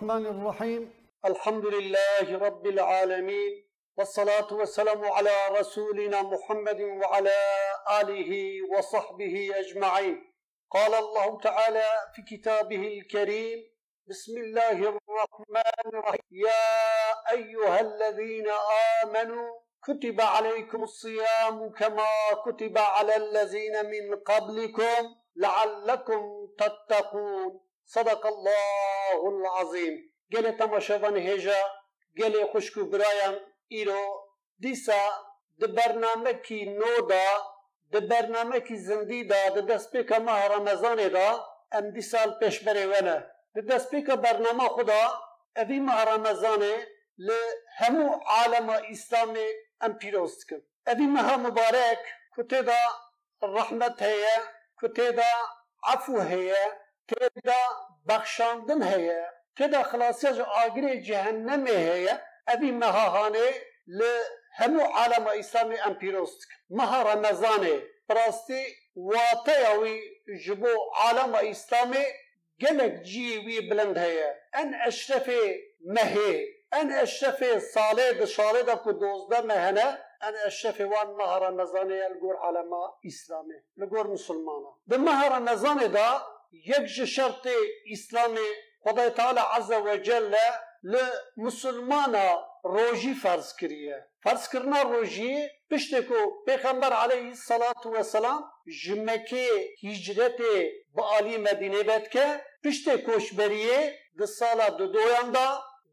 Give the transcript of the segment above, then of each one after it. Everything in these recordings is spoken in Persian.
الرحمن الرحيم. الحمد لله رب العالمين والصلاة والسلام على رسولنا محمد وعلى آله وصحبه أجمعين. قال الله تعالى في كتابه الكريم بسم الله الرحمن الرحيم. يا أيها الذين آمنوا كتب عليكم الصيام كما كتب على الذين من قبلكم لعلكم تتقون. صدق الله العظيم گل تماشاوان هجا گل خوشکو برایم ایرو دیسا د برنامه کی نو دا د برنامه کی زندی دا د دسپیکا ماه رمضان دا ام دی سال پیش بره ونه د دسپیکا برنامه خدا اوی ماه رمضان ل همو عالم اسلام ام پیروست کن اوی ماه مبارک کته دا رحمت هیه کته دا عفو هیه تدا بخشاندن هیه تدا خلاصیج آگری جهنم هیه اوی مهاهانه ل همو عالم اسلامی ام پیروست مها رمضان براستی واته اوی جبو عالم اسلامی گلک جی وی بلند هیه ان اشرف مهی ان اشرف ساله د شاله د کو دوزده مهنه ان اشرف وان ماه رمضان الگور عالم اسلامی لگور مسلمانه د ماه رمضان دا یک شرط اسلامی خدای تعالی عز و جل لمسلمانا روجی فرض کریه. فرض کرنا روجی پشت کو پیغمبر علیه الصلاة والسلام جمکه هجرت با آلی مدینه بد که پشت کوشبریه د سالا دو دویان دا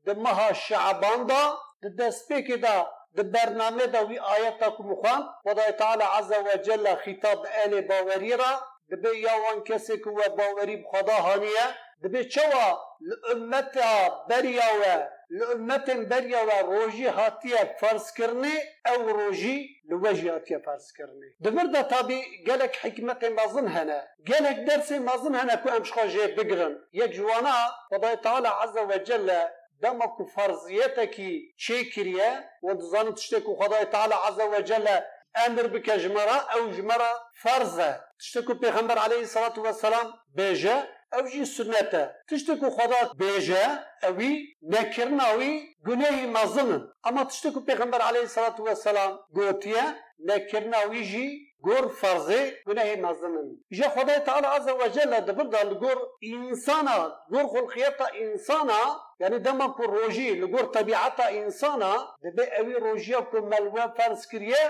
د مها شعبان دا د دسپیک دا د برنامه دا وی آیت تا کوم خوان خدای تعالی عز و جل خطاب اهل باوری را دبی یاوان کسی که و باوری بخدا هانیه دبی چوا لأمتا بریاوه لأمت بریاوه روژی هاتیه فرض کرنه او روژی لوجی هاتیه فرض کرنه دبر دا تابی گلک حکمت مازن هنه. گلک درس مازن هنه که امشخا جه بگرن. یک جوانا خدای تعالی عز و جل کریه؟ و دزان تشته کو خدای تعالی عز و جل أمر بك ژمارە أو ژمارە فەرزە تشتكو بيغمبر عليه الصلاة والسلام وەسەلام أو جي سنەتە تشتكو خدا خۆدات بێژە نكرناوي نەکردناوی مظن أما تشتكو بيغمبر عليه الصلاة والسلام غوتيا نكرناوي جي غور گۆر فەرزێ مظن مەزنن خدا تعالى عز وجل دبر دال غور إنسانا. غور خولقیەتە إنسانا. يعني دما كل روجي. لقور طبيعة إنسانا. دبي أوي روجيا كل ملوى فارس كريه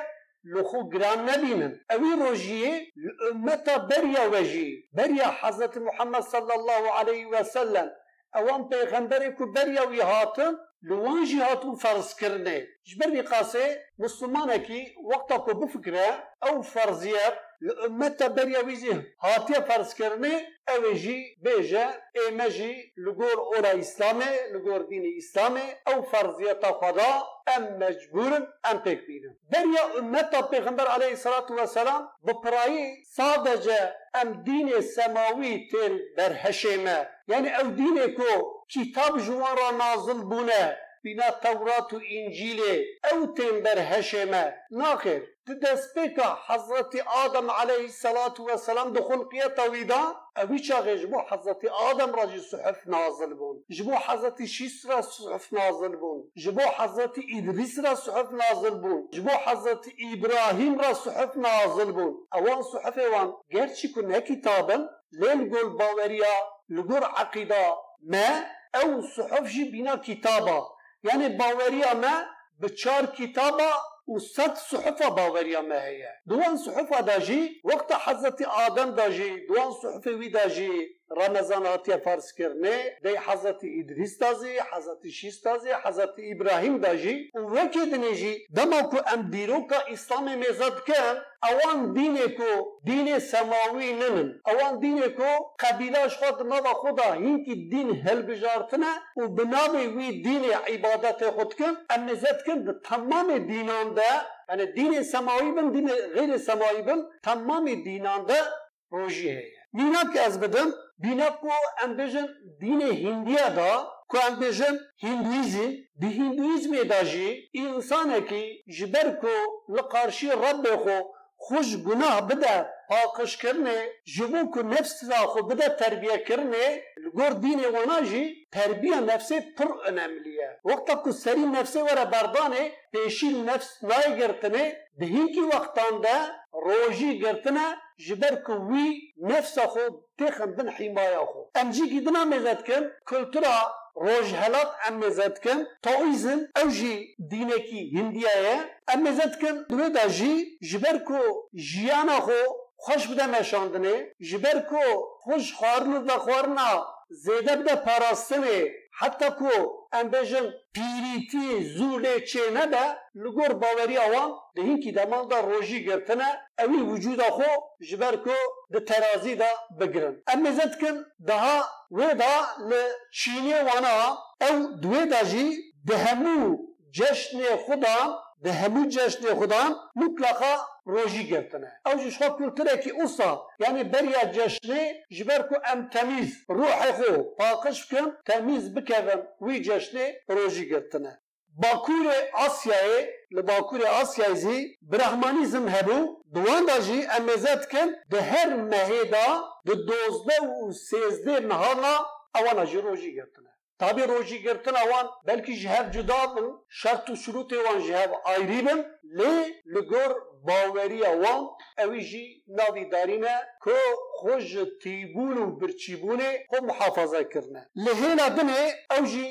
لخو گران نبینن. اوی روژیه امتا بریا وجی بریا حضرت محمد صلی الله علیه و سلم اوان پیغمبری کو بریا وی هاتن لوان جی هاتون فرض کرنه جبر قاسه مسلمانه کی وقتا کو بفکره أو فرضیت لأمتا بریا ویزی هاتیه فرض کرنه اوی جی بیجه ایمه جی لگور أورا اسلامه لگور دین اسلامه أو فرضیتا خدا أم مجبورن أم پک بینن بریا امتا پیغمبر علیه الصلاة والسلام بپرایی صادجة أم دین سماوی تل برهشمه یعنی أو دینه کو Kitap juvara nazil bune, bina Tevrat û İncilê ew tên berheşê me nakir. Di destpêka Hezretî Adem aleyhisselatu vesselam di xulqiyeta wî da evî çaxê ji bo Adem ra suhuf nazil bûn. Ji bo Hezretî Şîs suhuf nazil bûn. Ji bo Hezretî İdrîs re suhuf nazil bûn. Ji bo Hezretî İbrahîm re suhuf nazil bûn. Ewan suhufê wan gerçî ku ne kîtabin lêl gol baweriya li gor aqîda me أو صحف جي بنا كتابه يعني باوريا ما بشار كتابه کتابا و صد صحف باوریا ما هي دوان صحفة داجي وقت حزتي آدم داجي دوان صحفة وي داجي هاتیا فرض کرنه دی حضرت ادریس تازی حضرت شیس تازی حضرت ابراهیم داجی و وکی دنیجی دما کو ام دیرو کا اسلام میزد کن اوان دین کو دین سماوی ننن اوان دین کو قبیلاش خود ما و خدا هین کی دین هل بجارتنه و بناوی وی دین عبادت خود کن ام میزد کن تمام دینان ده یعنی دین سماوی بن دین غیر Minak ezbedim, binak ku embejin dine Hindiya da, ku embejin Hinduizm, bi Hinduizmê da jî insanekî ji ber ku li qarşî Rabbê xwe xuj gunah bide paqişkirinê ji bo ku nefs ra xwe bide terbiyekirinê li gor dînê wana jî terbiya nefsê pir önemli ye. Wekta ku serî nefsê were berdanê pêşî nefs nayê girtinê di hînkî wextan de جبر کو وی نفس خو تخم بن حمایا خو ام جی کی دنا مزت کن کلترا روج هلات ام مزت کن. تویزم او جی دینکی هندیه ام مزت کن دو دا جی جبر کو جیانا خو خوش بده مشاندنه جبر کو خوش خارن دا خورنا زیده بده پاراستنه. حتی کو ئەم بێژن پیریتی زوو لێ چێنەدا li gor bawerî awan di hînkî deman da rojî girtine evî wucuda xwe ji ber ku di terazî da bigirin. Em mêze dikin daha wê da li çînê wana ew duwê da jî di hemû ceşnê xwe da به همو جشن خدا مطلقا روژی گرتنه او جش خود کلتره که اوسا یعنی بریا جشنه جبر کو ام تمیز روح خو پاکش کن تمیز بکوم وی جشنه روژی گرتنه باکور آسیای لباکور آسیای زی برحمانیزم هبو دوان دا جی امزد کن ده هر مهیدا ده دوزده و سیزده مهانا اوانا جی روژی گرتنه Tabi roji girtin awan belki ji hev cuda bin şert û şurûtê wan ji hev bin lê li باوەریە وان ئەویژی ناوی دارینە کۆ خۆش تیبوون و برچیبوونێ خۆ محافەزەکردە لە هێنا بنێ ئەوژی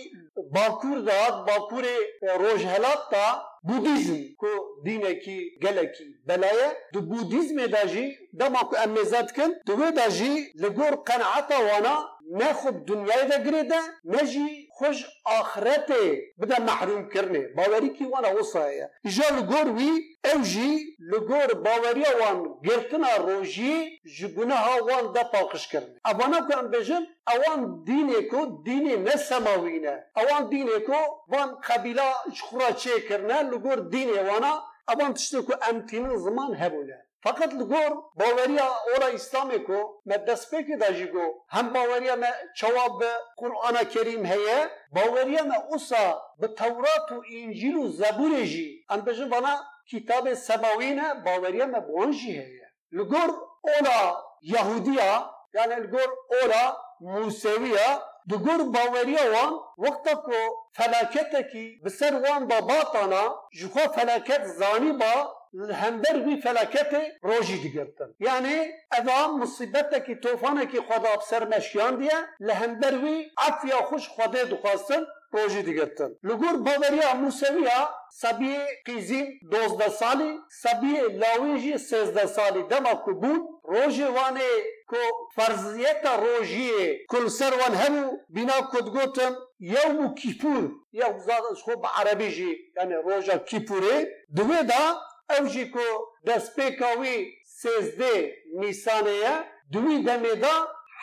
باکووردا باکوورێ ڕۆژ هەلاتتا بودیزم کو دینێکی gelekî belaya di budîzmê de jî dema ku em mêzedkin di wê de jî li gor qenaeta wana ne xub dunyayê de girê de ne jî خوش آخرت بدا محروم کرنه باوری کی وانا وصایه جا لگور وی او جی لگور باوری وان گرتنا روژی جگونه ها وان دا پاکش کرنه اوانا کن بجن اوان دینه کو دینه نه سماوینه اوان دینه کو وان قبیله جخورا چه کرنه لگور دینه وانا. اوان تشتو که امتینه زمان هبوله فقط لگور باوریا اورا اسلام کو ما دست پک داجیگو هم باوریا ما چواب قرآن کریم هیه باوریا ما اوسا به تورات و انجیل و زبور جی ام بجن بنا کتاب سماوینه باوریا ما بونجی هیه لگور اولا یهودیا yani elgor ora Museviya دگور باوری وان وقتا کو فلاکت کی بسر وان با باطانا جخوا فلاکت زانی با لهمبر بی فلکت روجی دیگرتن. یعنی اذا مصیبت کی توفانه کی خدا بسر مشیان دیا لهمبر عفیا خوش خدا دخواستن روجی دیگرتن. لگور باوریا موسویا سبی قیزین دوزده سالی سبی لاویجی سیزده سالی دم اکو بود. روجی وانه کو فرضیت روجی کل سر وان همو بنا کدگوتن یوم کیپور یا زاد خوب عربی یعنی روجا کیپوره دویدا Ev ko destpêka wî sêzdê Nîsanê ye duwî demê da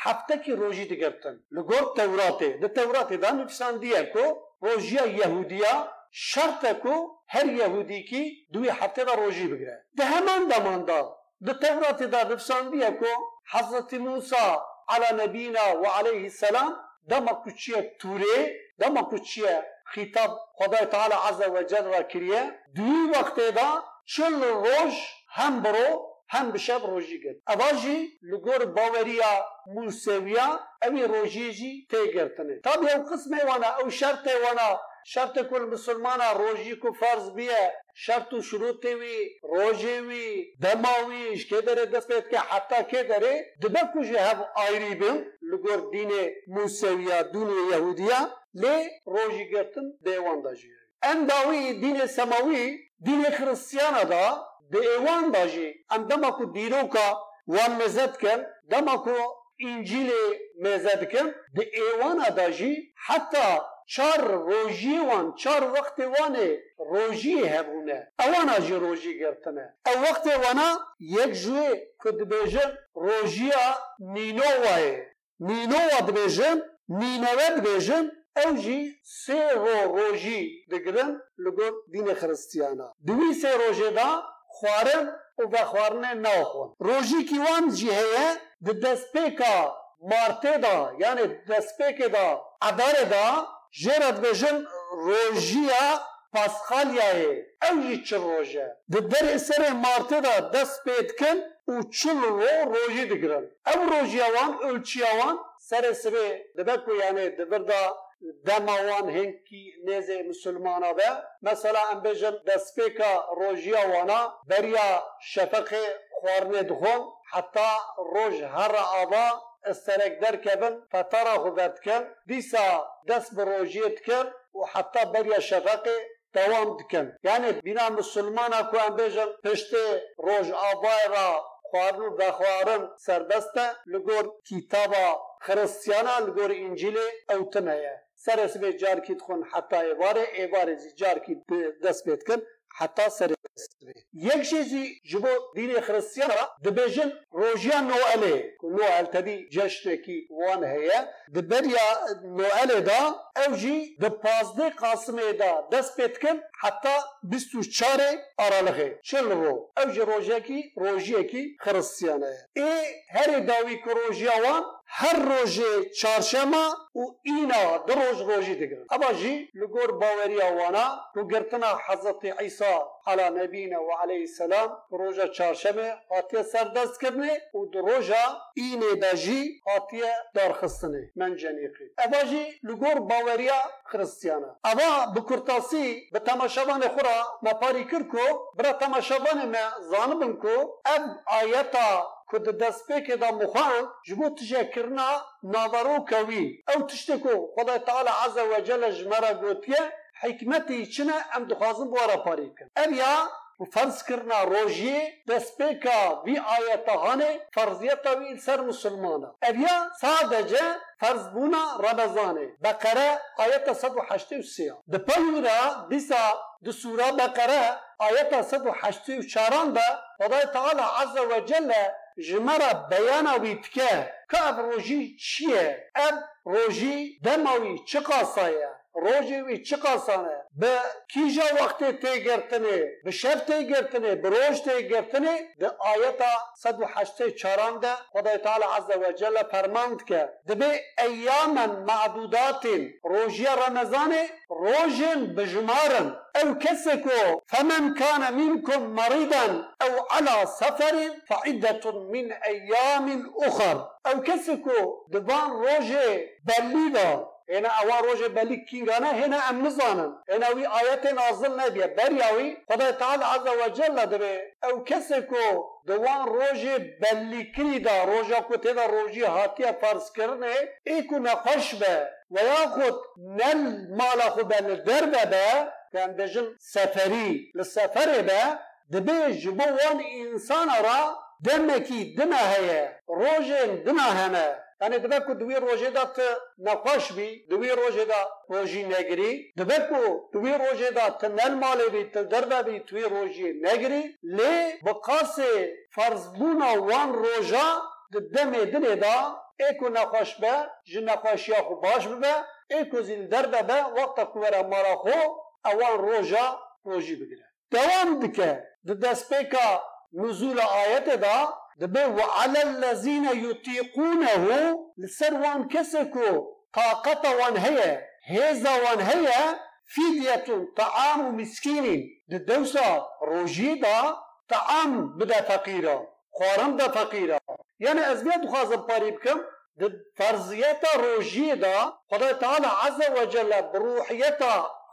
hefteki rojî digirtin. Li gor Tewratê, di Tewratê da nivîsandiye ku rojiya Yehudiya şertê ku her Yehudîkî duwî heftê da rojî bigire. Di hemen deman da di Tewratê da nivîsandiye ku Hz. Musa ala nebîna ve aleyhisselam dema kuçiye Turê, dema kuçiye خطاب خدای تعالی عز و جل را کریه دوی وقت دا چل ڕۆژ هەم بڕۆ هەم بشەب ڕۆژی گرت ئەواژی لەگۆر باوەریە موسەویە ئەوی ڕۆژێژی تێگرتنێ تا ئەو قسمێوانە ئەو شەرتێوانە شرط کل مسلمانا روزی کو فرض بیه. شرط و شروط وی روزی وی دماویش که داره دست بید که حتی که داره دبه کجه هف آیری بیم. لگر دین موسویه دون یهودیه لی روزی گرتن دیوان دا جیه ئەم داوی دینێ سەماوی دینێ خرسیانەدا دە ئێوان باژێ ئەم دەما کو دیرۆکە وان مەزەت کرد دەما کو ئینجیلێ مێزە بکەم دە ئێوانەداژی حتا چار ڕۆژیوان چار وەختێ وانێ ڕۆژی هەبوونە. ئەوانە ژی ڕۆژی گرتنە. ئەو وەختێ وانە یەک ژێ کو دبێژن ڕۆژیە نینۆ وایە. نینۆوە دبێژن نینەوە دبێژن ئەو ژی سێ ڕۆژی دەگرن لەگەڵ دینە خرستیانە. دوی سێ ڕۆژێدا خوارن و بە خواردنێ ناوخۆن. ڕۆژێکی وان جی هەیە دەستپێکا مارتێدا یانێ دەستپێکێدا ئەدارێدا ژێرە دبێژن ڕۆژیە پاسخالیایێ ئەوی چ ڕۆژە؟ د دەرێ سەرێ مارتێدا دەست پێتکن و چل ڕۆ ڕۆژی دەگرن. ئەم ڕۆژیاوان ئەلچیاوان سەرێ سبێ دەبەت و یانێ دەبەردا دماوان هنکی نزه مسلمانا به مثلا ام بجن دسپیکا روژیا وانا بریا شفق خوارنه دخون حتی روژ هر آبا استرک در کبن فتره خودت کن دیسا دست به روژیت کن و حتی بریا شفق دوام دکن یعنی بینا مسلمانا کو ام پشت روژ آبای را خواردن و بخوارن سربسته لگور کتابا خرستیانا لگور انجیل اوتنه سەرسبێ جارکیت خۆن حتا ێوارێ ئێوارێزی جارکی دەست پێت کرد حتا سەر یەک شێزی ji بۆ دینê xristiyanra dibêjin rojiyan noelê noel tedî ceştekî wan heye di berya noelê da ew jî di pazdê qasimê da dest pê dikin heta bîst û çarê aralixê çil ro ew ji rojekî rojiyekî xristiyan e ê herê dawî ku rojiya wan هەر ڕۆژێ چارشەمە و ئینەوە دو ڕۆژ ڕۆژی دەگرن. ئەمە ژی لە گۆر باوەریاوانە وگرتنە حەزەتی عیسا حالا نەبینە و عليهەی سەسلام ڕۆژە چارشەمێ هاتیە سەردەستکردێ و دو ڕۆژە ئینێ دەژی هاتیە دارخستنێ منجەنیقی. ئەباژی لە گۆر باوەریا خستیانە ئەوە بکورتاسی بە تەمەشەبانێ خورا مەپاری کرد و برە تەمەشەبانێ مە زانبن کو ئەم ئاەتا کو د دسپیک د مخان جبو تشکرنا ناورو کوي او تشتکو خدای تعالی عز وجل جمره گوتیه حکمتی چنا ام دخوازم بوارا پاریکن اریا فرض کرنا روزی دسپیکا وی آیت هانه فرضیت وی سر مسلمان اویا سادج فرض بونا رمضان بقره آیت 183 د پنورا دسا د سوره بقره آیت 184 ده خدای تعالی عز وجل جمرا بیان وی که اف روژی چیه؟ اف روژی دماوی چه روژی وی چه قاسانه به کیجا وقت تی گرتنه به شب تی گرتنه به روژ تی گرتنه ده آیتا صد و هشته چاران ده خدای تعالی عز و جل فرماند که ده به ایاما معدودات روژی رمضان روژن بجمارن او كسكو فمن كان منكم مريضا او على سفر فعدة من ايام اخر او كسكو دبان روجه بليدا هنا اوا روجه بلي كينغانا هنا ام نزانن هنا وي آيات نازل نبيه برياوي خدای تعالى عز وجل دبه او كسكو دوان روجه بلي كريدا روجه کو تدا روجي هاتيه فرض کرنے ایکو نخوش به و یاخود نل مالا خو بل دربه به كان بجن سفري للسفر به دبي جبو وان انسان را دمكي دما هي روجن دما هنا يعني دبكو دوي روجه دا نقاش بي دوي روجه دا روجي نگري دبكو دوي روجه دا تنل مالي بي تدربه بي توي روجي نگري لي بقاسه فرض بونا وان روجا دمي دني دا ایکو نخوش به جن نخوشیا خو باش ببه ایکو زیل درده به وقت کوره مارا خو اوان روژا روژی بگیره دوام دکه د دسپیکا نزول آیت دا دبه وعلى الذين يطيقونه لسر وان كسكو طاقة وان هي هيزا وان هي فدية طعام مسكين. دوسا روجي دا طعام بدا فقيرا خوارم دا فقيرا يعني ازبيت خازم پاري بكم فرضية روجي دا خدا تعالى عز وجل بروحية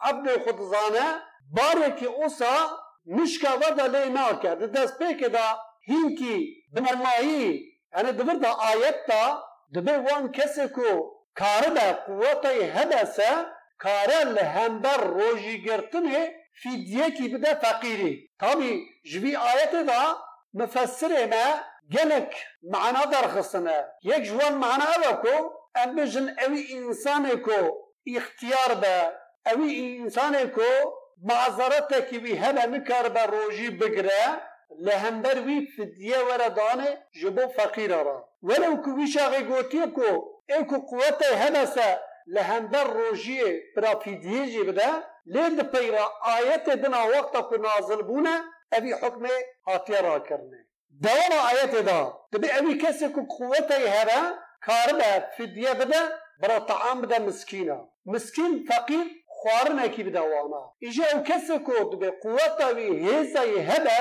عبد خود زانه بارکی أوسا مشکا ودا لی ناکه ده دست پیک دا هینکی بنرمایی یعنی دبر دا آیت دا دبر وان کسی کو کار دا قوتی هدسه کار لهندر روژی گرتنه فیدیه کی بده فقیری طبی جوی آیت دا مفسره ما gelek معنا درخصنه یک جوان معنا کو ام بجن اوی انسانه کو اختیار به اوی انسانه کو معذرته کی وی هلا نکار به روجی بگره لهمبر وی فدیه وردانه جبو فقیر را ولو کو وی گوتی کو ایکو قوت هدسه لهمبر روجی برا فدیه جی بده لید پیرا آیت دنا وقت کو نازل بونه اوی حکم هاتیه را کرنه دوام آیت دا دبی اوی کسی کو قوت هره کار به فدیه بده برا طعام بده مسکینه مسکین فقیر خواردنێکی بدەوانە ئیژە ئەو کەسێ کۆ دەبێ قووەتەوی هێزایی هەبە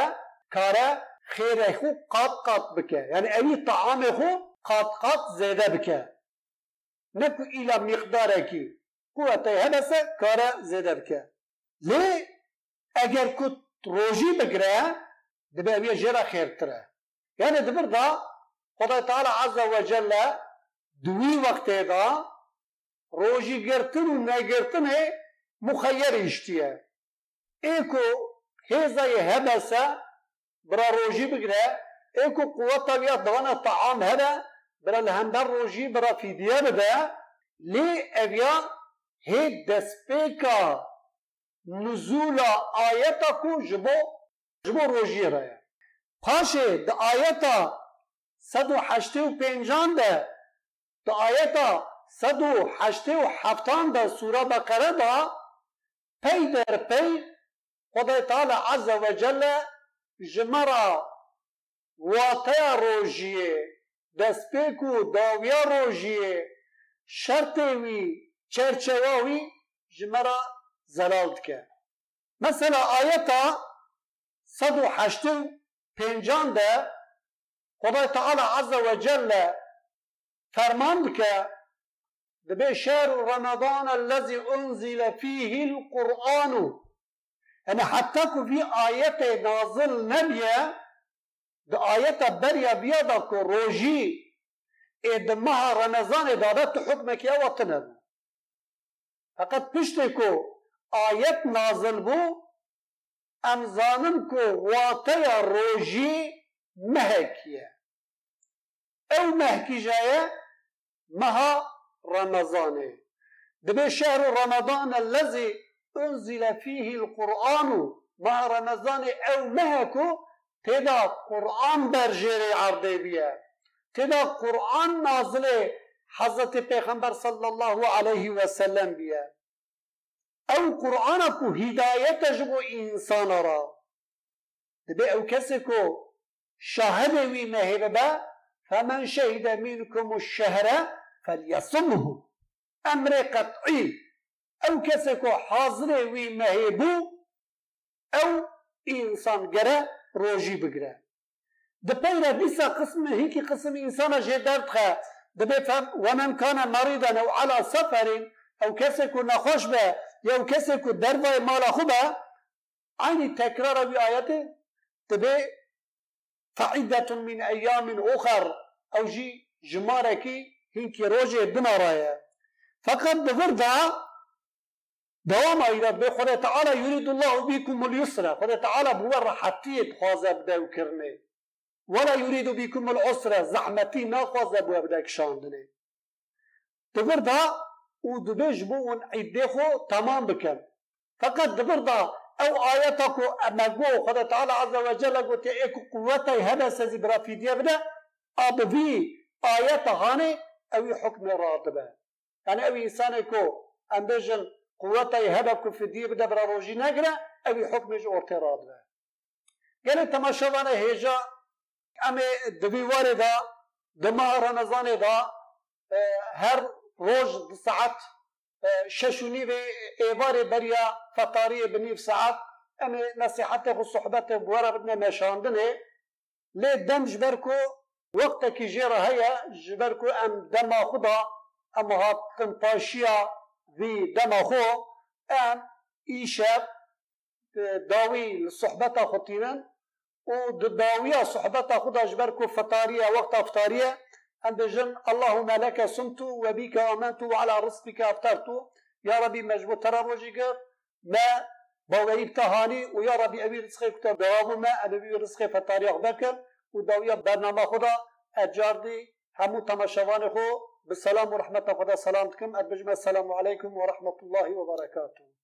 کارە خێرە خو قات قات بکە یعنی ئەوی تەعامێ خو قات قات زێدە بکە نەکو ئیلا میقدارێکی قوەتەی هەبەسە کارە زێدە بکە لێ ئەگەر کو ڕۆژی بگرە دەبێ ئەویە ژێرە خێرترە یعنی دبردا خدای تعالی عز وجل دوی وەختێدا ڕۆژی گرتن و نەگرتنێ مخەیەری شتیە ئێکۆ هێزای هەبەسە برا ڕۆژی بگرە ئێکو قووەتەویە دەوانە تەعام هەبە برا لە هەندەر ڕۆژی برا فیدیە بدە لێ ئەویا هێ دەستپێکە نزولا ئاەتە کو ji bo ji bo rojiyê re ye paşê di ayeta sed û heştê û pêncan de di ayeta sed û heştê û heftan de sûra beqere da پی در پی خدای تعالی عز و جل جمرا روژیه دست و داویا روژیه شرط وی چرچوا وی جمرا زلال دکه. مثلا آیتا صد و حشتو پینجان ده خدای تعالی عز و جل فرمان دکه دبي شهر رمضان الذي أنزل فيه القرآن. أنا حتىكو في آية نازل نبيا ده آية بريا بيدك روجي إدمها رمضان ادابت حكمك يا وطن. فقط بشتكو آية نازل بو ام زانم کو روجي روجی أو مهكي جاية مها رمضان دبي شهر رمضان الذي أنزل فيه القرآن. ما رمضان أو مهكو تدا قرآن برجري عرضي بيه تدا قرآن نازل حضرت پیغمبر صلى الله عليه وسلم سلم أو قرآن کو هدایت جبو انسان را. دبی أو كسكو شاهد وي مهبه فمن شهد منكم الشهر فليصمه. أمر قطعي. أو كسكو حاضر وی مهبو أو إنسان گره روجي بگره د پیره قسم هيك قسم إنسان جدار تخا. خواه ومن كان مريضا أو على سفر أو كسكو نخوش به أو کسی دربا مالا مال عيني تكرار تکرار وی آیته دبی من أيام أخر. أو جي جماركي هینکی بنا بنەڕایە فقط ببردا دوام أيضا بخدا تعالى يريد الله بكم اليسرى خدا تعالى بو راحتي بخوازا بدو كرني. ولا يريد بكم العسرى زحمتي ما خوازا بو بدك شاندني. تبردا دبج بو ان عدهو تمام بكم فقط تبردا أو آياتك امغو خدا تعالى عز وجل قلت ايك قوتي هذا سزبرا في ديابنا ابي آيات هاني أو حكم راتبة يعني أوي إنسان يكو أم بيجن قوتي هبك في دي بدا برا روجي نقرأ أوي حكم إج راتبة يعني تماشى وأنا هيجا أمي دبي واردة دماغ رمضان دا هر روج ساعات ششوني في إيبار بريا فطاري بنيف ساعات أمي نصيحتك وصحبتك بورا بدنا مشاندني. ليه دمج بركو وقت كي جرى هيا جبركو أم دما خدا أم هاتن باشيا في دما خو أم ايشاب داوي لصحبتا خطينا و داوية صحبتا خدا جبركو فطارية وقت افطارية أم بجن اللهم لك صمت وبك آمنت وعلى رزقك افطرت يا ربي مجبو ترى روجيك ما بوغيب تهاني ويا ربي أبي رزقك تبغاهما أبي رزقي فطارية بكر بكر وداوية برنامج خدا أجاردي همو تماشوان خو. بالسلام ورحمة خدا سلامتكم أبجمع السلام عليكم ورحمة الله وبركاته